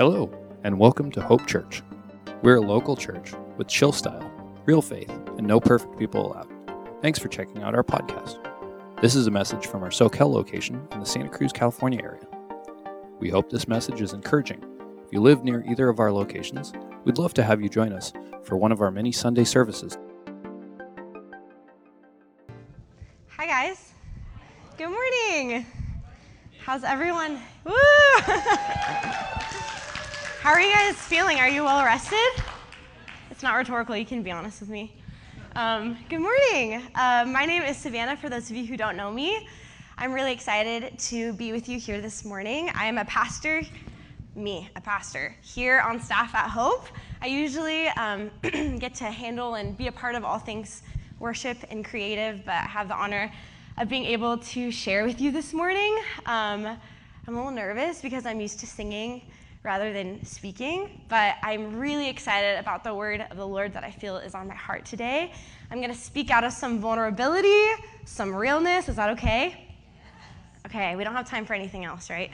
Hello, and welcome to Hope Church. We're a local church with chill style, real faith, and no perfect people allowed. Thanks for checking out our podcast. This is a message from our Soquel location in the Santa Cruz, California area. We hope this message is encouraging. If you live near either of our locations, we'd love to have you join us for one of our many Sunday services. Hi, guys. Good morning. How's everyone? Woo! How are you guys feeling? Are you well rested? It's not rhetorical, you can be honest with me. Um, good morning. Uh, my name is Savannah, for those of you who don't know me. I'm really excited to be with you here this morning. I am a pastor, me, a pastor, here on staff at Hope. I usually um, get to handle and be a part of all things worship and creative, but I have the honor of being able to share with you this morning. Um, I'm a little nervous because I'm used to singing rather than speaking, but I'm really excited about the word of the Lord that I feel is on my heart today. I'm going to speak out of some vulnerability, some realness. Is that okay? Okay, we don't have time for anything else, right?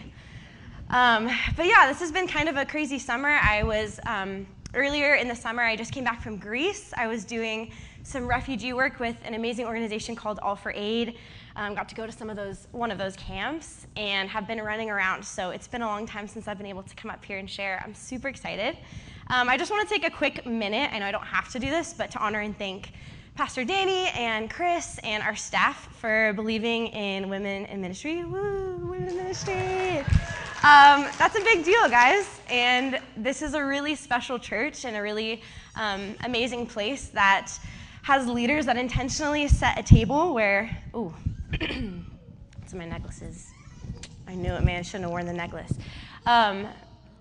Um, but yeah, this has been kind of a crazy summer. I was um, earlier in the summer, I just came back from Greece. I was doing some refugee work with an amazing organization called All for Aid. Um, got to go to some of those, one of those camps, and have been running around. So it's been a long time since I've been able to come up here and share. I'm super excited. Um, I just want to take a quick minute. I know I don't have to do this, but to honor and thank Pastor Danny and Chris and our staff for believing in women in ministry. Woo, women in ministry. Um, that's a big deal, guys. And this is a really special church and a really um, amazing place that has leaders that intentionally set a table where, ooh, it's my necklaces. I knew it, man. I shouldn't have worn the necklace. Um,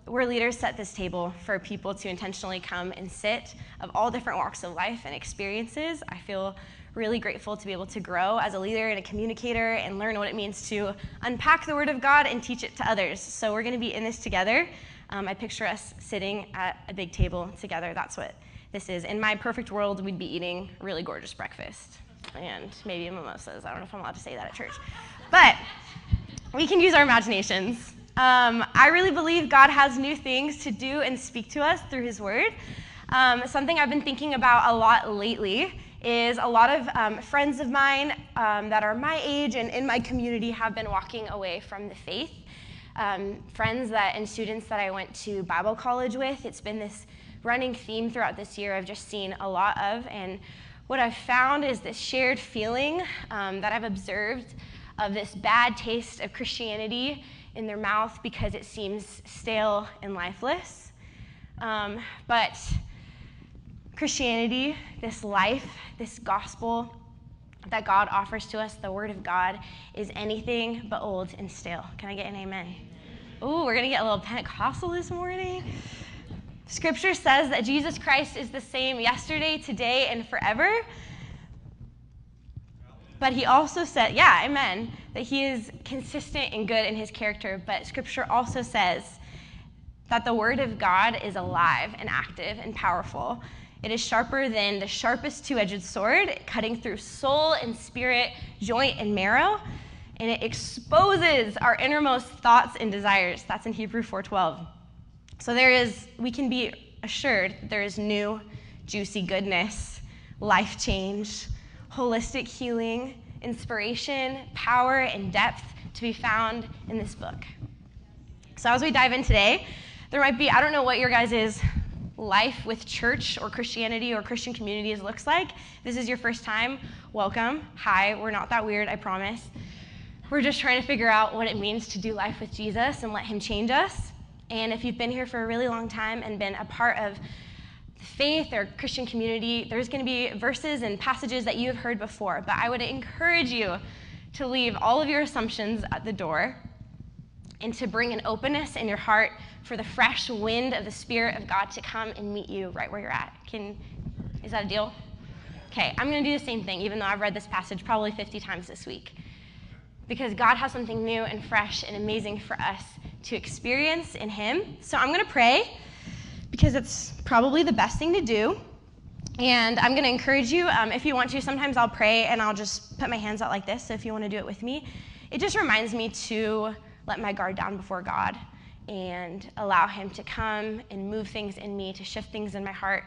where leaders set this table for people to intentionally come and sit of all different walks of life and experiences. I feel really grateful to be able to grow as a leader and a communicator and learn what it means to unpack the Word of God and teach it to others. So we're going to be in this together. Um, I picture us sitting at a big table together. That's what this is. In my perfect world, we'd be eating really gorgeous breakfast and maybe mimosas. I don't know if I'm allowed to say that at church. But we can use our imaginations. Um, I really believe God has new things to do and speak to us through His Word. Um, something I've been thinking about a lot lately is a lot of um, friends of mine um, that are my age and in my community have been walking away from the faith. Um, friends that and students that I went to Bible college with, it's been this running theme throughout this year I've just seen a lot of. And what I've found is this shared feeling um, that I've observed of this bad taste of Christianity in their mouth because it seems stale and lifeless. Um, but Christianity, this life, this gospel that God offers to us, the Word of God, is anything but old and stale. Can I get an amen? Ooh, we're going to get a little Pentecostal this morning. Scripture says that Jesus Christ is the same yesterday, today, and forever. But he also said, yeah, amen, that he is consistent and good in his character. But scripture also says that the word of God is alive and active and powerful. It is sharper than the sharpest two edged sword, cutting through soul and spirit, joint and marrow. And it exposes our innermost thoughts and desires. That's in Hebrew 4:12. So there is, we can be assured there is new, juicy goodness, life change, holistic healing, inspiration, power, and depth to be found in this book. So, as we dive in today, there might be, I don't know what your guys' life with church or Christianity or Christian communities looks like. This is your first time. Welcome. Hi, we're not that weird, I promise. We're just trying to figure out what it means to do life with Jesus and let Him change us. And if you've been here for a really long time and been a part of faith or Christian community, there's going to be verses and passages that you have heard before, but I would encourage you to leave all of your assumptions at the door and to bring an openness in your heart for the fresh wind of the Spirit of God to come and meet you right where you're at. Can, is that a deal? Okay, I'm going to do the same thing, even though I've read this passage probably 50 times this week. Because God has something new and fresh and amazing for us to experience in Him. So I'm going to pray because it's probably the best thing to do. And I'm going to encourage you, um, if you want to, sometimes I'll pray and I'll just put my hands out like this. So if you want to do it with me, it just reminds me to let my guard down before God and allow Him to come and move things in me, to shift things in my heart,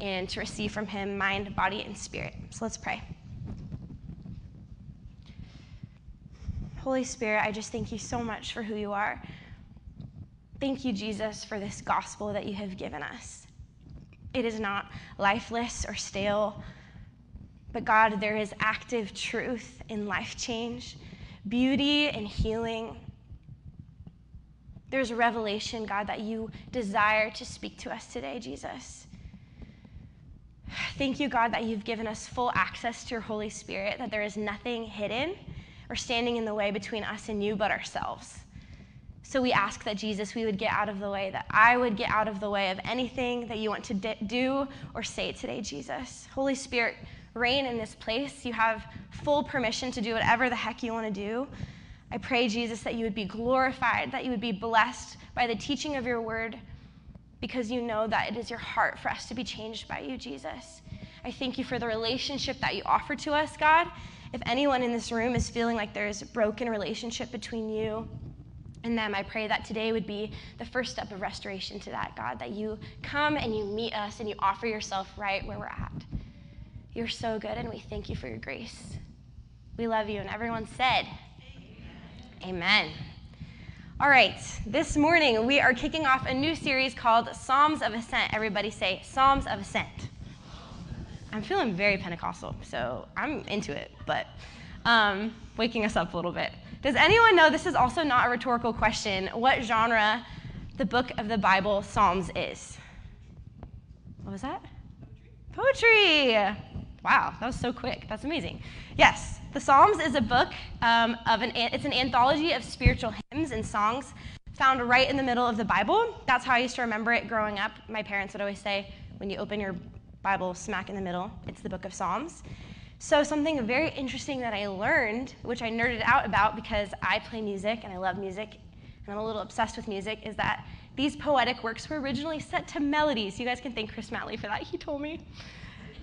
and to receive from Him mind, body, and spirit. So let's pray. Holy Spirit, I just thank you so much for who you are. Thank you, Jesus, for this gospel that you have given us. It is not lifeless or stale, but God, there is active truth in life change, beauty and healing. There's revelation, God, that you desire to speak to us today, Jesus. Thank you, God, that you've given us full access to your Holy Spirit, that there is nothing hidden or standing in the way between us and you but ourselves. So we ask that Jesus, we would get out of the way, that I would get out of the way of anything that you want to do or say today, Jesus. Holy Spirit, reign in this place. You have full permission to do whatever the heck you want to do. I pray, Jesus, that you would be glorified, that you would be blessed by the teaching of your word, because you know that it is your heart for us to be changed by you, Jesus. I thank you for the relationship that you offer to us, God. If anyone in this room is feeling like there's a broken relationship between you and them, I pray that today would be the first step of restoration to that, God, that you come and you meet us and you offer yourself right where we're at. You're so good, and we thank you for your grace. We love you. And everyone said, Amen. Amen. All right, this morning we are kicking off a new series called Psalms of Ascent. Everybody say, Psalms of Ascent. I'm feeling very Pentecostal, so I'm into it, but um, waking us up a little bit. Does anyone know this is also not a rhetorical question what genre the book of the Bible, Psalms, is? What was that? Poetry. Wow, that was so quick. That's amazing. Yes, the Psalms is a book um, of an it's an anthology of spiritual hymns and songs found right in the middle of the Bible. That's how I used to remember it growing up. My parents would always say, when you open your Bible smack in the middle, it's the book of Psalms. So something very interesting that I learned, which I nerded out about because I play music and I love music and I'm a little obsessed with music, is that these poetic works were originally set to melodies. You guys can thank Chris Matley for that. He told me.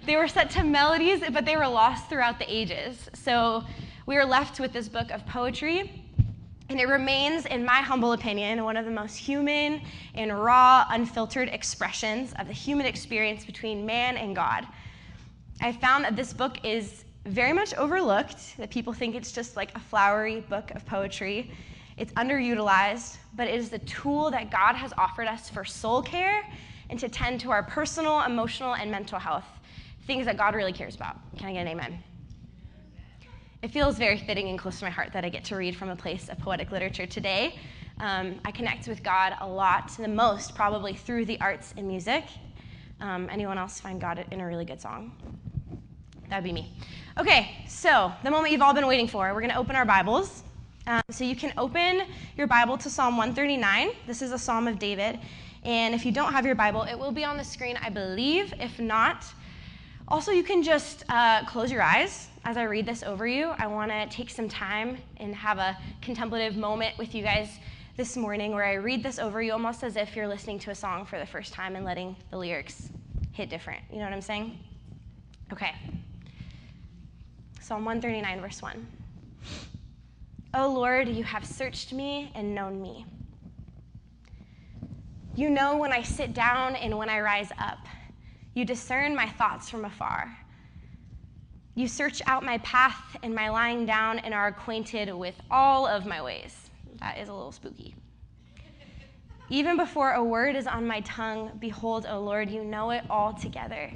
They were set to melodies, but they were lost throughout the ages. So we are left with this book of poetry, and it remains, in my humble opinion, one of the most human and raw, unfiltered expressions of the human experience between man and God. I found that this book is very much overlooked, that people think it's just like a flowery book of poetry. It's underutilized, but it is the tool that God has offered us for soul care and to tend to our personal, emotional, and mental health things that God really cares about. Can I get an amen? It feels very fitting and close to my heart that I get to read from a place of poetic literature today. Um, I connect with God a lot, the most probably through the arts and music. Um, anyone else find God in a really good song? That would be me. Okay, so the moment you've all been waiting for, we're going to open our Bibles. Um, so you can open your Bible to Psalm 139. This is a Psalm of David. And if you don't have your Bible, it will be on the screen, I believe. If not, also, you can just uh, close your eyes as I read this over you. I want to take some time and have a contemplative moment with you guys this morning where I read this over you almost as if you're listening to a song for the first time and letting the lyrics hit different. You know what I'm saying? Okay. Psalm 139, verse 1. O Lord, you have searched me and known me. You know when I sit down and when I rise up. You discern my thoughts from afar. You search out my path and my lying down and are acquainted with all of my ways. That is a little spooky. Even before a word is on my tongue, behold, O Lord, you know it all together.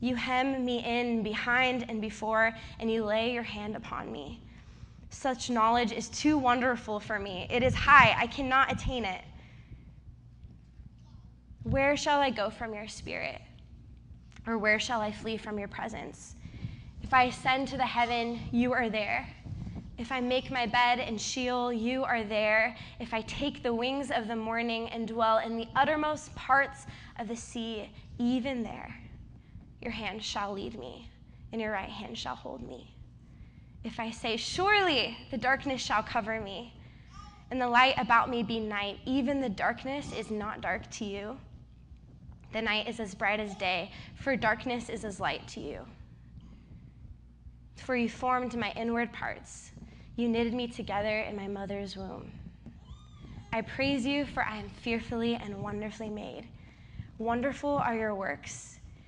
You hem me in behind and before, and you lay your hand upon me. Such knowledge is too wonderful for me. It is high, I cannot attain it. Where shall I go from your spirit? Or where shall I flee from your presence? If I ascend to the heaven, you are there. If I make my bed in Sheol, you are there. If I take the wings of the morning and dwell in the uttermost parts of the sea, even there, your hand shall lead me, and your right hand shall hold me. If I say, Surely the darkness shall cover me, and the light about me be night, even the darkness is not dark to you. The night is as bright as day, for darkness is as light to you. For you formed my inward parts, you knitted me together in my mother's womb. I praise you, for I am fearfully and wonderfully made. Wonderful are your works.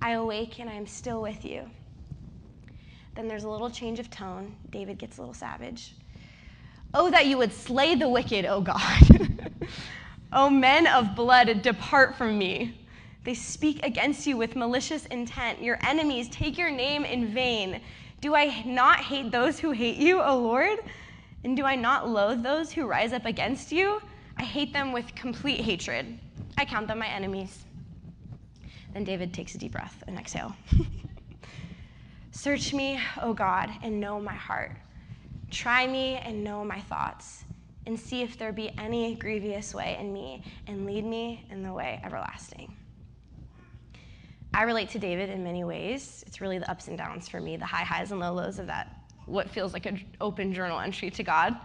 I awake and I am still with you. Then there's a little change of tone. David gets a little savage. Oh, that you would slay the wicked, O God. o oh, men of blood, depart from me. They speak against you with malicious intent. Your enemies take your name in vain. Do I not hate those who hate you, O Lord? And do I not loathe those who rise up against you? I hate them with complete hatred. I count them my enemies. Then David takes a deep breath and exhale. Search me, O God, and know my heart. Try me and know my thoughts, and see if there be any grievous way in me, and lead me in the way everlasting. I relate to David in many ways. It's really the ups and downs for me, the high highs and low lows of that, what feels like an open journal entry to God.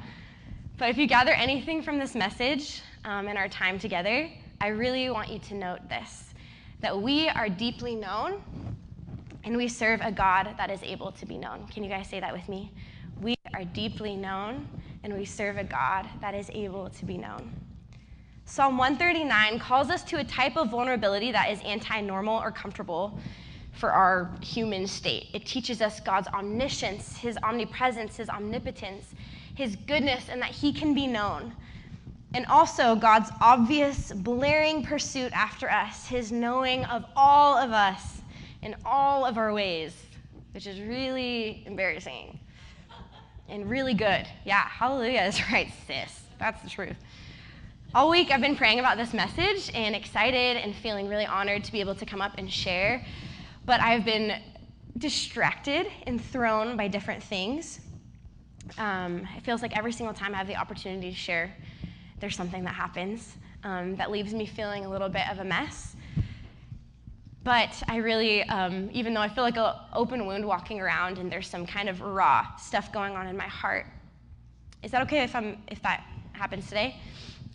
But if you gather anything from this message um, in our time together, I really want you to note this that we are deeply known and we serve a God that is able to be known. Can you guys say that with me? We are deeply known and we serve a God that is able to be known. Psalm 139 calls us to a type of vulnerability that is anti normal or comfortable for our human state. It teaches us God's omniscience, His omnipresence, His omnipotence, his goodness and that he can be known. And also God's obvious, blaring pursuit after us, his knowing of all of us in all of our ways, which is really embarrassing and really good. Yeah, hallelujah is right, sis. That's the truth. All week I've been praying about this message and excited and feeling really honored to be able to come up and share. But I've been distracted and thrown by different things. Um, it feels like every single time I have the opportunity to share, there's something that happens um, that leaves me feeling a little bit of a mess. But I really, um, even though I feel like an open wound walking around and there's some kind of raw stuff going on in my heart, is that okay if, I'm, if that happens today?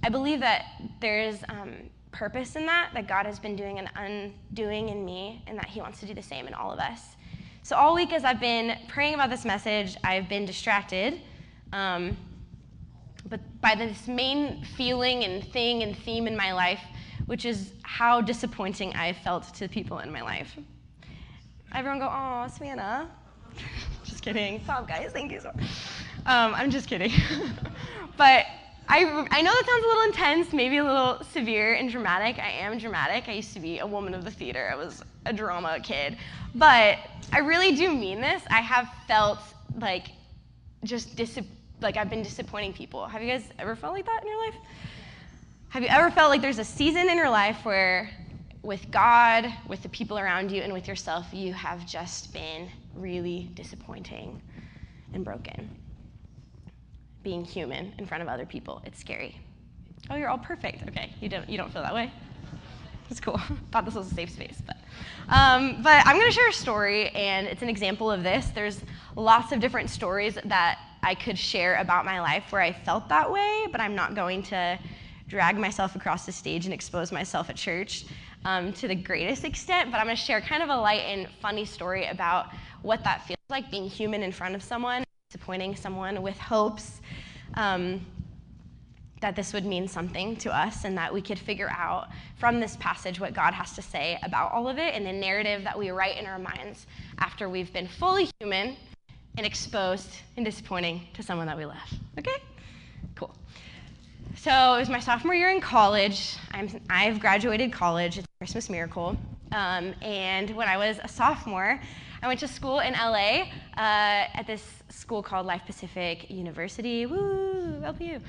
I believe that there's um, purpose in that, that God has been doing an undoing in me, and that He wants to do the same in all of us. So, all week as I've been praying about this message, I've been distracted. Um, but by this main feeling and thing and theme in my life, which is how disappointing I felt to people in my life. Everyone go, oh, Savannah. just kidding. Stop, guys. Thank you so much. Um, I'm just kidding. but I, I know that sounds a little intense, maybe a little severe and dramatic. I am dramatic. I used to be a woman of the theater. I was a drama kid. But I really do mean this. I have felt like just dis- like I've been disappointing people. Have you guys ever felt like that in your life? Have you ever felt like there's a season in your life where with God, with the people around you, and with yourself, you have just been really disappointing and broken? Being human in front of other people, it's scary. Oh, you're all perfect. Okay, you don't, you don't feel that way? It's cool. Thought this was a safe space, but um, but I'm going to share a story, and it's an example of this. There's lots of different stories that I could share about my life where I felt that way, but I'm not going to drag myself across the stage and expose myself at church um, to the greatest extent. But I'm going to share kind of a light and funny story about what that feels like being human in front of someone, disappointing someone with hopes. Um, that this would mean something to us and that we could figure out from this passage what God has to say about all of it and the narrative that we write in our minds after we've been fully human and exposed and disappointing to someone that we love. Okay? Cool. So it was my sophomore year in college. I'm, I've graduated college. It's a Christmas miracle. Um, and when I was a sophomore, I went to school in LA uh, at this school called Life Pacific University. Woo, LPU.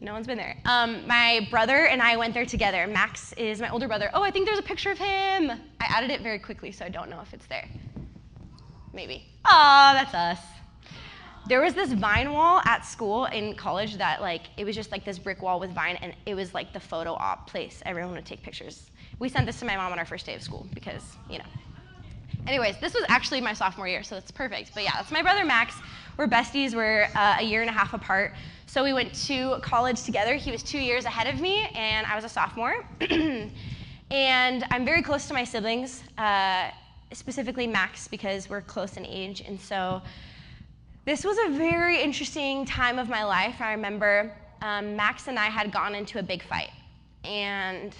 No one's been there. Um, my brother and I went there together. Max is my older brother. Oh, I think there's a picture of him. I added it very quickly, so I don't know if it's there. Maybe. Oh, that's us. There was this vine wall at school in college that like it was just like this brick wall with vine and it was like the photo op place everyone would take pictures. We sent this to my mom on our first day of school because you know. Anyways this was actually my sophomore year so it's perfect. But yeah that's my brother max. We're besties. We're uh, a year and a half apart. So we went to college together. He was two years ahead of me and i was a sophomore. And i'm very close to my siblings uh, specifically max because we're close in age. And so this was a very interesting time of my life. I remember um, Max and I had gone into a big fight. And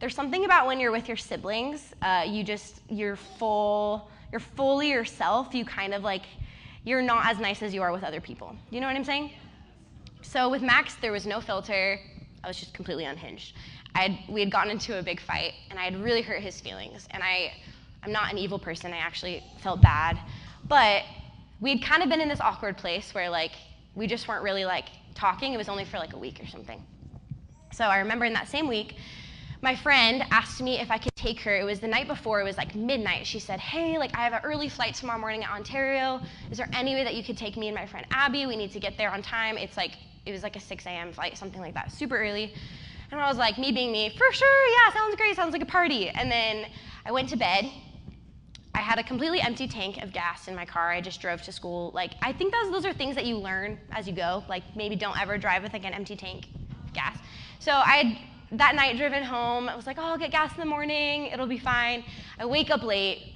there's something about when you're with your siblings, uh, you just, you're full, you're fully yourself. You kind of like, you're not as nice as you are with other people. You know what I'm saying? So with Max, there was no filter. I was just completely unhinged. Had, we had gotten into a big fight, and I had really hurt his feelings. And I, I'm not an evil person. I actually felt bad. But we had kind of been in this awkward place where like we just weren't really like talking. It was only for like a week or something. So I remember in that same week, my friend asked me if I could take her. It was the night before, it was like midnight. She said, Hey, like I have an early flight tomorrow morning at Ontario. Is there any way that you could take me and my friend Abby? We need to get there on time. It's like, it was like a 6 a.m. flight, something like that, super early. And I was like, me being me, for sure, yeah, sounds great, sounds like a party. And then I went to bed I had a completely empty tank of gas in my car. I just drove to school. Like, I think those, those are things that you learn as you go. Like, maybe don't ever drive with like an empty tank of gas. So I had that night driven home. I was like, oh, I'll get gas in the morning. It'll be fine. I wake up late.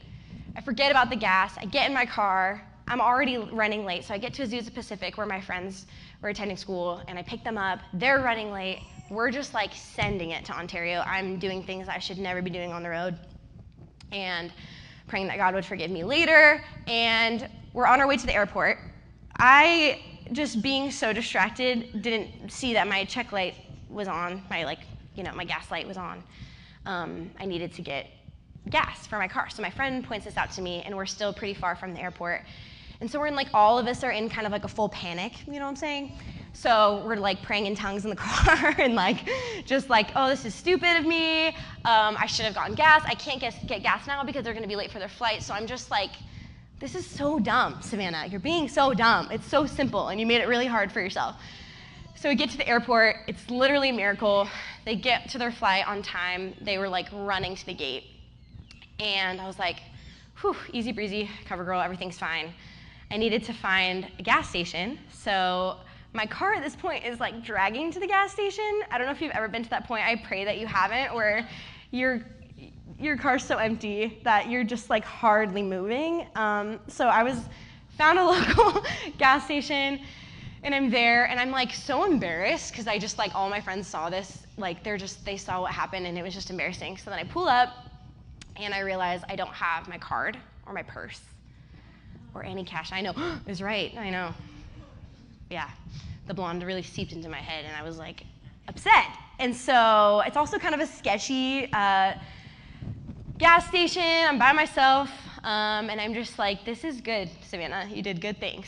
I forget about the gas. I get in my car. I'm already running late. So I get to Azusa Pacific where my friends were attending school and I pick them up. They're running late. We're just like sending it to Ontario. I'm doing things I should never be doing on the road. And praying that God would forgive me later. And we're on our way to the airport. I, just being so distracted, didn't see that my check light was on, my, like, you know, my gas light was on. Um, I needed to get gas for my car. So my friend points this out to me, and we're still pretty far from the airport. And so we're in like, all of us are in kind of like a full panic, you know what I'm saying? So we're like praying in tongues in the car and like just like, oh, this is stupid of me. Um, I should have gotten gas. I can't get, get gas now because they're going to be late for their flight. So I'm just like, this is so dumb, Savannah. You're being so dumb. It's so simple, and you made it really hard for yourself. So we get to the airport. It's literally a miracle. They get to their flight on time. They were like running to the gate. And I was like, whew, easy breezy, cover girl, everything's fine. I needed to find a gas station. So my car at this point is like dragging to the gas station. I don't know if you've ever been to that point. I pray that you haven't, where your your car's so empty that you're just like hardly moving. Um, so I was found a local gas station, and I'm there, and I'm like so embarrassed because I just like all my friends saw this. Like they're just they saw what happened, and it was just embarrassing. So then I pull up, and I realize I don't have my card or my purse or any cash. I know is right. I know yeah, the blonde really seeped into my head, and I was like upset. And so it's also kind of a sketchy uh, gas station. I'm by myself, um, and I'm just like, this is good, Savannah. You did good things.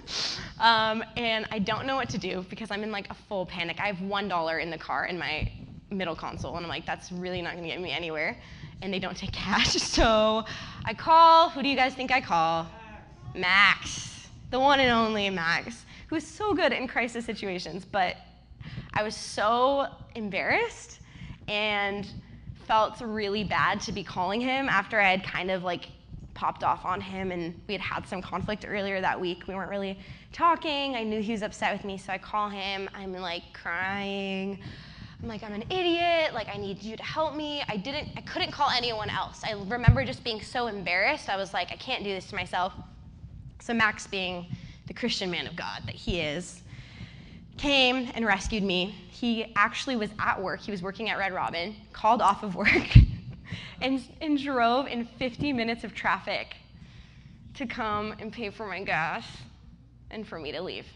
um, and I don't know what to do because I'm in like a full panic. I have one dollar in the car in my middle console, and I'm like, that's really not going to get me anywhere. And they don't take cash, so I call. Who do you guys think I call? Max, the one and only Max who is so good in crisis situations, but I was so embarrassed and felt really bad to be calling him after I had kind of like popped off on him and we had had some conflict earlier that week. We weren't really talking. I knew he was upset with me, so I call him. I'm like crying. I'm like, I'm an idiot. Like, I need you to help me. I didn't, I couldn't call anyone else. I remember just being so embarrassed. I was like, I can't do this to myself. So Max, being the Christian man of God that he is, came and rescued me. He actually was at work. He was working at Red Robin, called off of work, and, and drove in 50 minutes of traffic to come and pay for my gas and for me to leave.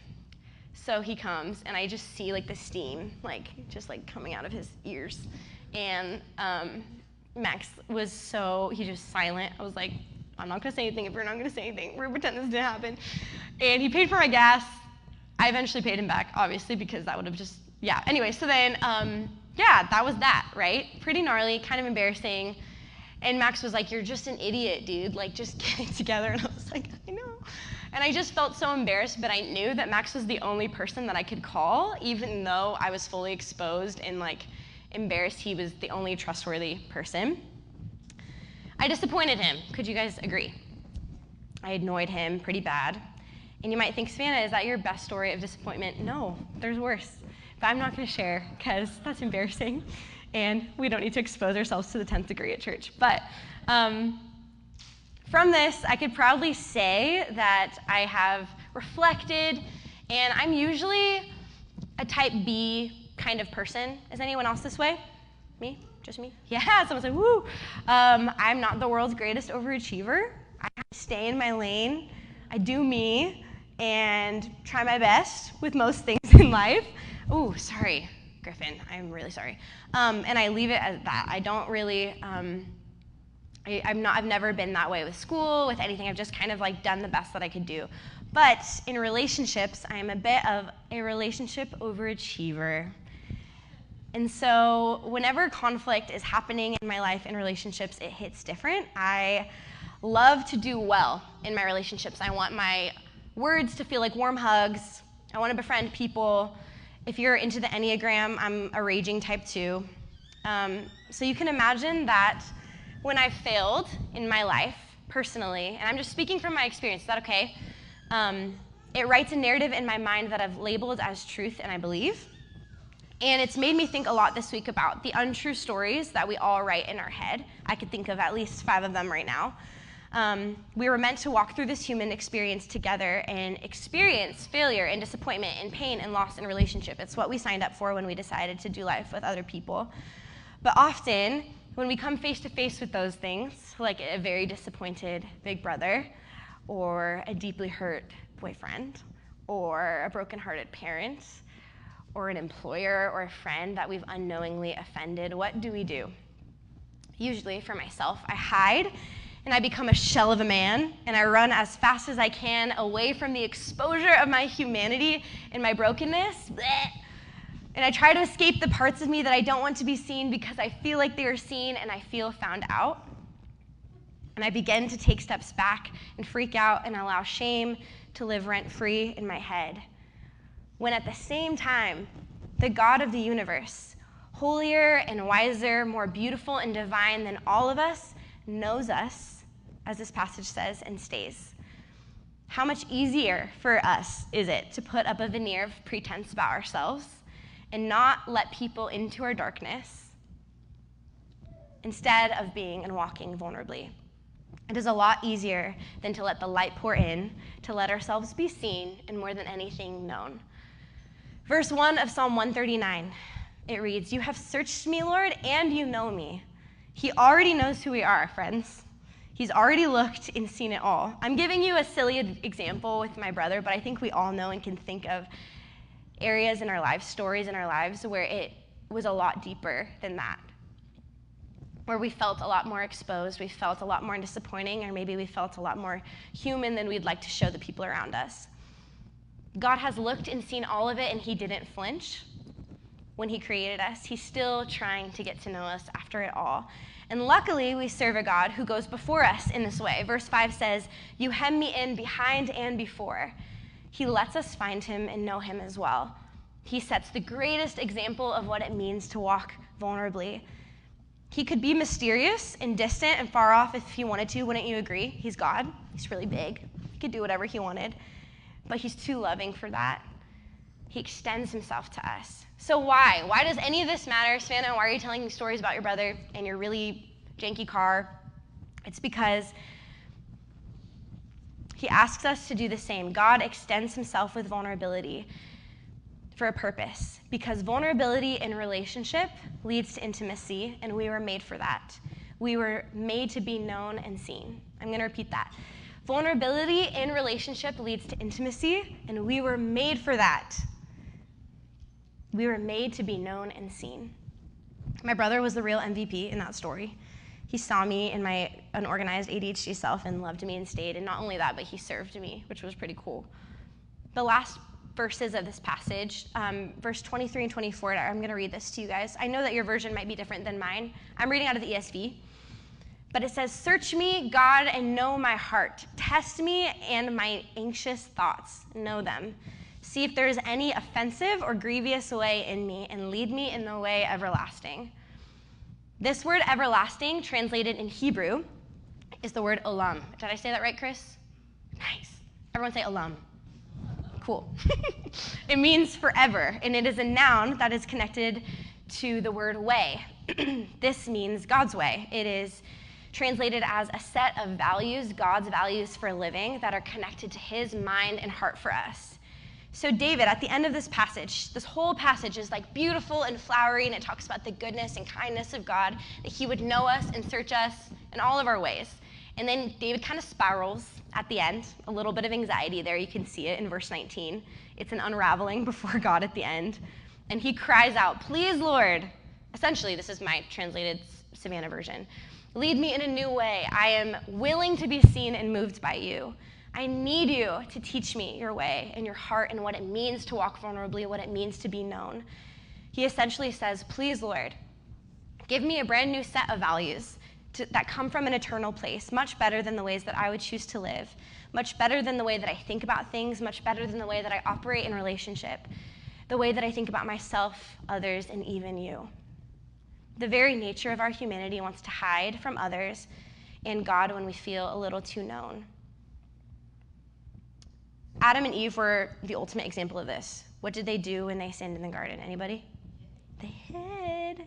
So he comes, and I just see like the steam, like just like coming out of his ears. And um, Max was so, he just silent. I was like, I'm not gonna say anything if you're not gonna say anything. We're gonna pretend this didn't happen. And he paid for my gas. I eventually paid him back, obviously, because that would have just, yeah. Anyway, so then, um, yeah, that was that, right? Pretty gnarly, kind of embarrassing. And Max was like, You're just an idiot, dude. Like, just get it together. And I was like, I know. And I just felt so embarrassed, but I knew that Max was the only person that I could call, even though I was fully exposed and like embarrassed. He was the only trustworthy person. I disappointed him. Could you guys agree? I annoyed him pretty bad. And you might think, Savannah, is that your best story of disappointment? No, there's worse. But I'm not going to share because that's embarrassing. And we don't need to expose ourselves to the 10th degree at church. But um, from this, I could proudly say that I have reflected, and I'm usually a type B kind of person. Is anyone else this way? Me? Just me? Yeah, someone's like, woo. Um, I'm not the world's greatest overachiever. I stay in my lane. I do me and try my best with most things in life. Ooh, sorry, Griffin. I'm really sorry. Um, and I leave it at that. I don't really. Um, I, I'm not. I've never been that way with school, with anything. I've just kind of like done the best that I could do. But in relationships, I am a bit of a relationship overachiever. And so, whenever conflict is happening in my life in relationships, it hits different. I love to do well in my relationships. I want my words to feel like warm hugs. I want to befriend people. If you're into the Enneagram, I'm a raging type two. Um, so you can imagine that when I failed in my life personally, and I'm just speaking from my experience, is that okay? Um, it writes a narrative in my mind that I've labeled as truth and I believe. And it's made me think a lot this week about the untrue stories that we all write in our head. I could think of at least five of them right now. Um, we were meant to walk through this human experience together and experience failure and disappointment and pain and loss in relationship. It's what we signed up for when we decided to do life with other people. But often, when we come face to face with those things, like a very disappointed big brother, or a deeply hurt boyfriend, or a brokenhearted parent, or an employer or a friend that we've unknowingly offended, what do we do? Usually, for myself, I hide and I become a shell of a man, and I run as fast as I can away from the exposure of my humanity and my brokenness. Blech. And I try to escape the parts of me that I don't want to be seen because I feel like they are seen and I feel found out. And I begin to take steps back and freak out and allow shame to live rent free in my head. When at the same time, the God of the universe, holier and wiser, more beautiful and divine than all of us, knows us as this passage says, and stays. How much easier for us is it to put up a veneer of pretense about ourselves and not let people into our darkness instead of being and walking vulnerably? It is a lot easier than to let the light pour in, to let ourselves be seen, and more than anything, known. Verse 1 of Psalm 139, it reads, You have searched me, Lord, and you know me. He already knows who we are, friends. He's already looked and seen it all. I'm giving you a silly example with my brother, but I think we all know and can think of areas in our lives, stories in our lives, where it was a lot deeper than that. Where we felt a lot more exposed, we felt a lot more disappointing, or maybe we felt a lot more human than we'd like to show the people around us. God has looked and seen all of it, and He didn't flinch when He created us. He's still trying to get to know us after it all. And luckily, we serve a God who goes before us in this way. Verse 5 says, You hem me in behind and before. He lets us find him and know him as well. He sets the greatest example of what it means to walk vulnerably. He could be mysterious and distant and far off if he wanted to, wouldn't you agree? He's God, he's really big, he could do whatever he wanted, but he's too loving for that. He extends himself to us. So, why? Why does any of this matter? Savannah, why are you telling me stories about your brother and your really janky car? It's because he asks us to do the same. God extends himself with vulnerability for a purpose because vulnerability in relationship leads to intimacy, and we were made for that. We were made to be known and seen. I'm going to repeat that. Vulnerability in relationship leads to intimacy, and we were made for that. We were made to be known and seen. My brother was the real MVP in that story. He saw me in my unorganized ADHD self and loved me and stayed. And not only that, but he served me, which was pretty cool. The last verses of this passage, um, verse 23 and 24, I'm going to read this to you guys. I know that your version might be different than mine. I'm reading out of the ESV. But it says, Search me, God, and know my heart. Test me and my anxious thoughts. Know them. See if there is any offensive or grievous way in me, and lead me in the way everlasting. This word everlasting, translated in Hebrew, is the word olam. Did I say that right, Chris? Nice. Everyone say olam. Cool. it means forever, and it is a noun that is connected to the word way. this means God's way. It is translated as a set of values, God's values for living, that are connected to his mind and heart for us. So, David, at the end of this passage, this whole passage is like beautiful and flowery, and it talks about the goodness and kindness of God, that he would know us and search us in all of our ways. And then David kind of spirals at the end, a little bit of anxiety there. You can see it in verse 19. It's an unraveling before God at the end. And he cries out, Please, Lord. Essentially, this is my translated Savannah version. Lead me in a new way. I am willing to be seen and moved by you. I need you to teach me your way and your heart and what it means to walk vulnerably, what it means to be known. He essentially says, Please, Lord, give me a brand new set of values to, that come from an eternal place, much better than the ways that I would choose to live, much better than the way that I think about things, much better than the way that I operate in relationship, the way that I think about myself, others, and even you. The very nature of our humanity wants to hide from others and God when we feel a little too known. Adam and Eve were the ultimate example of this. What did they do when they sinned in the garden? Anybody? They hid.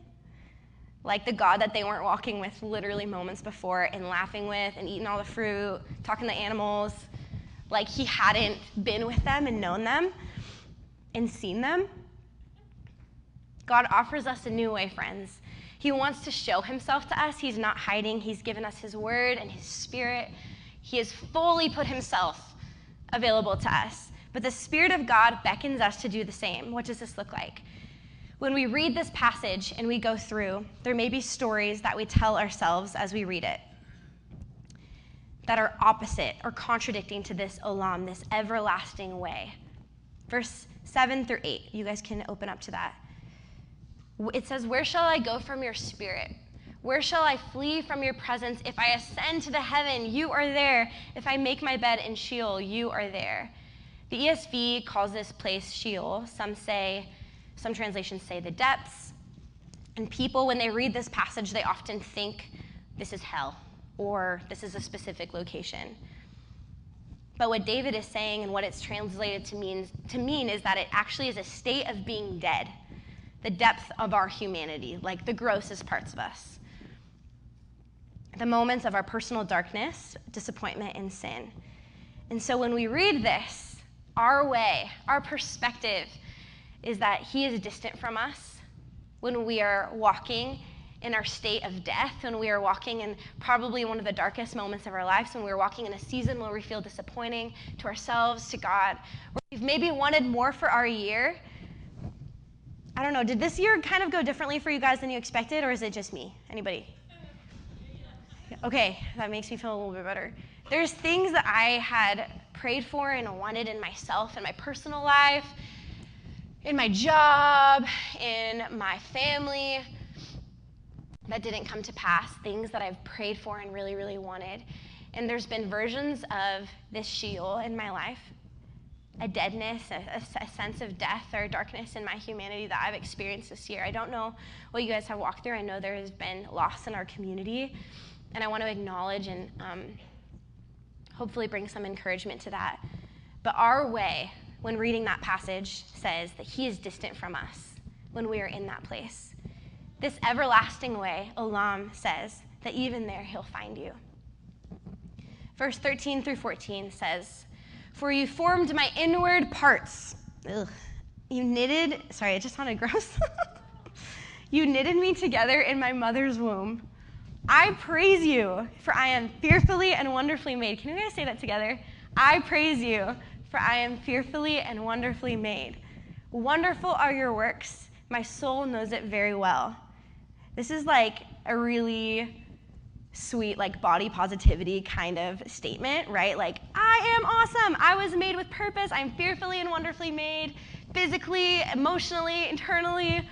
Like the God that they weren't walking with literally moments before and laughing with and eating all the fruit, talking to animals. Like he hadn't been with them and known them and seen them. God offers us a new way, friends. He wants to show himself to us. He's not hiding, He's given us His word and His spirit. He has fully put Himself available to us. But the Spirit of God beckons us to do the same. What does this look like? When we read this passage and we go through, there may be stories that we tell ourselves as we read it that are opposite or contradicting to this olam, this everlasting way. Verse 7 through 8, you guys can open up to that. It says, Where shall I go from your spirit? Where shall I flee from your presence? If I ascend to the heaven, you are there. If I make my bed in Sheol, you are there. The ESV calls this place Sheol. Some say, some translations say the depths. And people, when they read this passage, they often think this is hell or this is a specific location. But what David is saying and what it's translated to mean, to mean is that it actually is a state of being dead, the depth of our humanity, like the grossest parts of us the moments of our personal darkness, disappointment, and sin. And so when we read this, our way, our perspective is that He is distant from us when we are walking in our state of death, when we are walking in probably one of the darkest moments of our lives, when we're walking in a season where we feel disappointing to ourselves, to God, where we've maybe wanted more for our year. I don't know, did this year kind of go differently for you guys than you expected, or is it just me? Anybody? Okay, that makes me feel a little bit better. There's things that I had prayed for and wanted in myself, in my personal life, in my job, in my family, that didn't come to pass, things that I've prayed for and really, really wanted. And there's been versions of this Sheol in my life, a deadness, a, a, sense of death or darkness in my humanity that I've experienced this year. I don't know what you guys have walked through. I know there has been loss in our community and I want to acknowledge and um, hopefully bring some encouragement to that. But our way, when reading that passage, says that He is distant from us when we are in that place. This everlasting way, Olam says that even there He'll find you. Verse 13 through 14 says, For you formed my inward parts. Ugh. You knitted, sorry, it just sounded gross. you knitted me together in my mother's womb. I praise you, for I am fearfully and wonderfully made. Can you guys say that together? I praise you, for I am fearfully and wonderfully made. Wonderful are your works. My soul knows it very well. This is like a really sweet, like body positivity kind of statement, right? Like, I am awesome. I was made with purpose. I'm fearfully and wonderfully made, physically, emotionally, internally.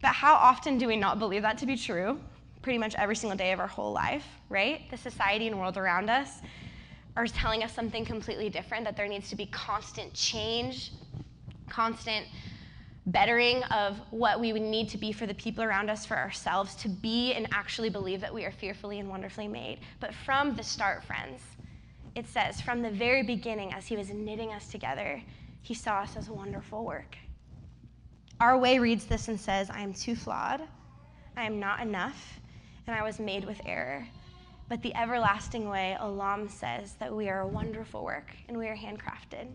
But how often do we not believe that to be true? Pretty much every single day of our whole life, right? The society and world around us are telling us something completely different, that there needs to be constant change, constant bettering of what we would need to be for the people around us, for ourselves, to be and actually believe that we are fearfully and wonderfully made. But from the start, friends, it says, from the very beginning, as He was knitting us together, He saw us as a wonderful work. Our way reads this and says, I am too flawed, I am not enough, and I was made with error. But the everlasting way, Olam says that we are a wonderful work and we are handcrafted.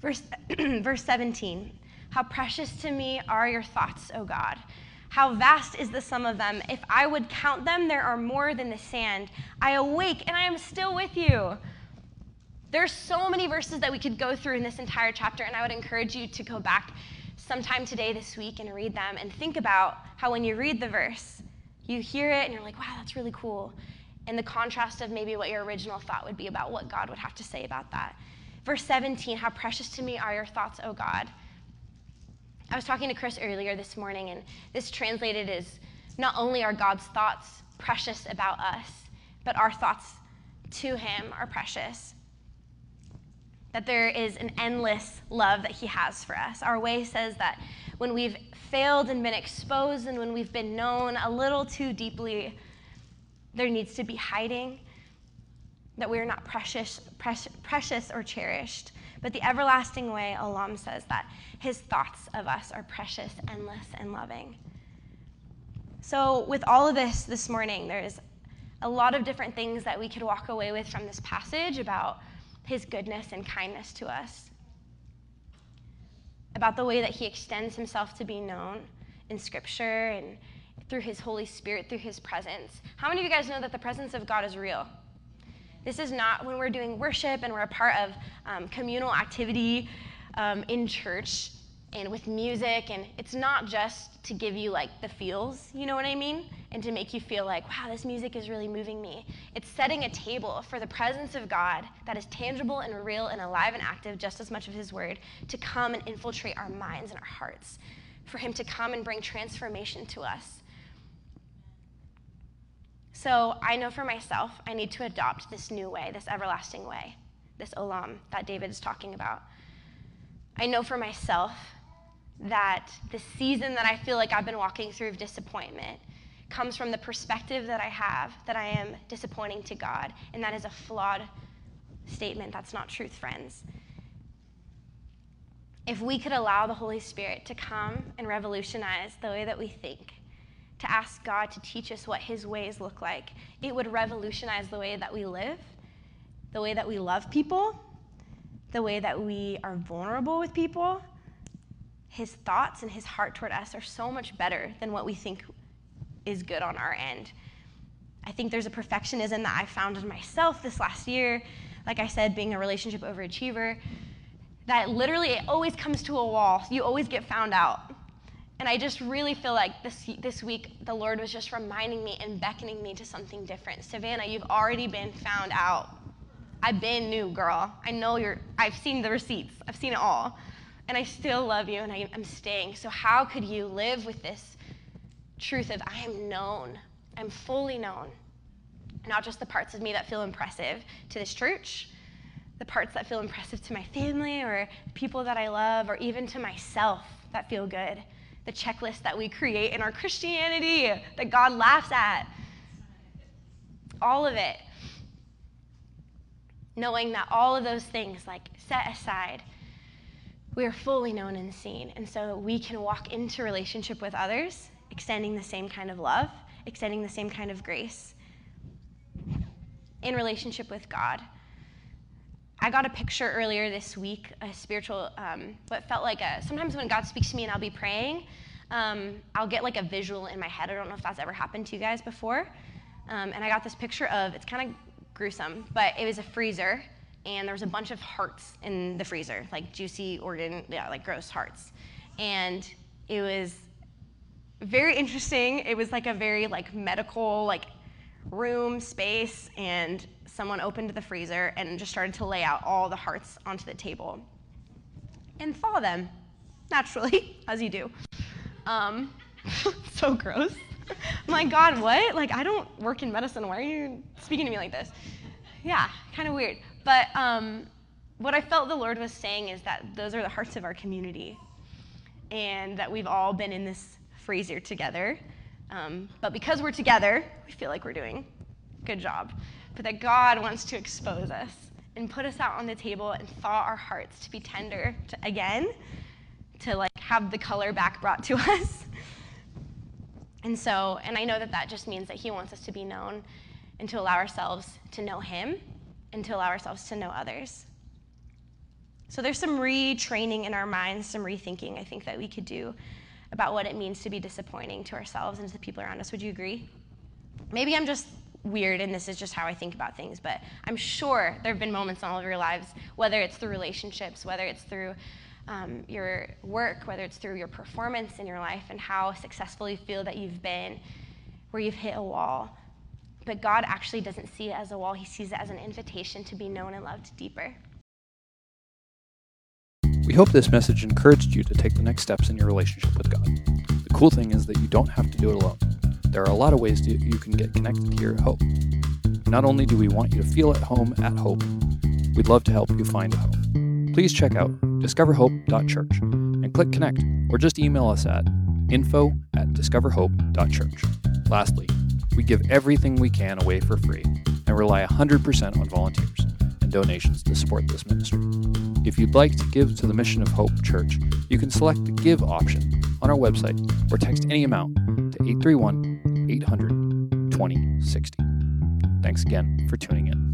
Verse, verse 17 How precious to me are your thoughts, O God. How vast is the sum of them. If I would count them, there are more than the sand. I awake and I am still with you. There's so many verses that we could go through in this entire chapter, and I would encourage you to go back sometime today, this week, and read them and think about how when you read the verse, you hear it and you're like, wow, that's really cool. And the contrast of maybe what your original thought would be about what God would have to say about that. Verse 17, how precious to me are your thoughts, O God. I was talking to Chris earlier this morning, and this translated is not only are God's thoughts precious about us, but our thoughts to Him are precious. That there is an endless love that He has for us. Our way says that when we've failed and been exposed and when we've been known a little too deeply, there needs to be hiding that we are not precious, precious or cherished. But the everlasting way, Olam says that his thoughts of us are precious, endless, and loving. So, with all of this this morning, there's a lot of different things that we could walk away with from this passage about his goodness and kindness to us, about the way that he extends himself to be known in Scripture and through his Holy Spirit, through his presence. How many of you guys know that the presence of God is real? This is not when we're doing worship and we're a part of um, communal activity um, in church and with music, and it's not just to give you like the feels, you know what I mean? And to make you feel like, wow, this music is really moving me. It's setting a table for the presence of God that is tangible and real and alive and active, just as much of His Word, to come and infiltrate our minds and our hearts, for Him to come and bring transformation to us. So I know for myself, I need to adopt this new way, this everlasting way, this olam that David is talking about. I know for myself that the season that I feel like I've been walking through of disappointment comes from the perspective that I have that I am disappointing to God, and that is a flawed statement. That's not truth, friends. If we could allow the Holy Spirit to come and revolutionize the way that we think, to ask God to teach us what His ways look like. It would revolutionize the way that we live, the way that we love people, the way that we are vulnerable with people. His thoughts and His heart toward us are so much better than what we think is good on our end. I think there's a perfectionism that I found in myself this last year. Like I said, being a relationship overachiever, that literally it always comes to a wall. You always get found out. And I just really feel like this, this week the Lord was just reminding me and beckoning me to something different. Savannah, you've already been found out. I've been new, girl. I know you're, I've seen the receipts, I've seen it all. And I still love you and I, I'm staying. So, how could you live with this truth of I am known? I'm fully known. Not just the parts of me that feel impressive to this church, the parts that feel impressive to my family or people that I love, or even to myself that feel good the checklist that we create in our Christianity that God laughs at. All of it. Knowing that all of those things, like set aside, we are fully known and seen. And so we can walk into relationship with others, extending the same kind of love, extending the same kind of grace in relationship with God. I got a picture earlier this week, a spiritual, um, what felt like a, sometimes when God speaks to me and I'll be praying, um, I'll get like a visual in my head. I don't know if that's ever happened to you guys before. Um, and I got this picture of, it's kind of gruesome, but it was a freezer and there was a bunch of hearts in the freezer, like juicy organ, yeah, like gross hearts. And it was very interesting. It was like a very like medical, like room space and someone opened the freezer and just started to lay out all the hearts onto the table and thaw them naturally, as you do. Um, so gross. Like, God, what? Like, I don't work in medicine. Why are you speaking to me like this? Yeah, kind of weird. But um, what I felt the Lord was saying is that those are the hearts of our community, and that we've all been in this freezer together. Um, but because we're together, we feel like we're doing a good job. But that God wants to expose us and put us out on the table and thaw our hearts to be tender to, again, to like have the color back brought to us. And so, and I know that that just means that He wants us to be known and to allow ourselves to know Him and to allow ourselves to know others. So there's some retraining in our minds, some rethinking I think that we could do about what it means to be disappointing to ourselves and to the people around us. Would you agree? Maybe I'm just weird and this is just how I think about things, but I'm sure there have been moments in all of your lives, whether it's through relationships, whether it's through um, your work, whether it's through your performance in your life and how successful you feel that you've been, where you've hit a wall. But God actually doesn't see it as a wall, He sees it as an invitation to be known and loved deeper. We hope this message encouraged you to take the next steps in your relationship with God. The cool thing is that you don't have to do it alone. There are a lot of ways to, you can get connected here at Hope. Not only do we want you to feel at home at Hope, we'd love to help you find a home. Please check out discoverhope.church and click connect or just email us at info at discoverhope.church. Lastly, we give everything we can away for free and rely 100% on volunteers donations to support this ministry. If you'd like to give to the Mission of Hope Church, you can select the Give option on our website or text any amount to 831 800 2060. Thanks again for tuning in.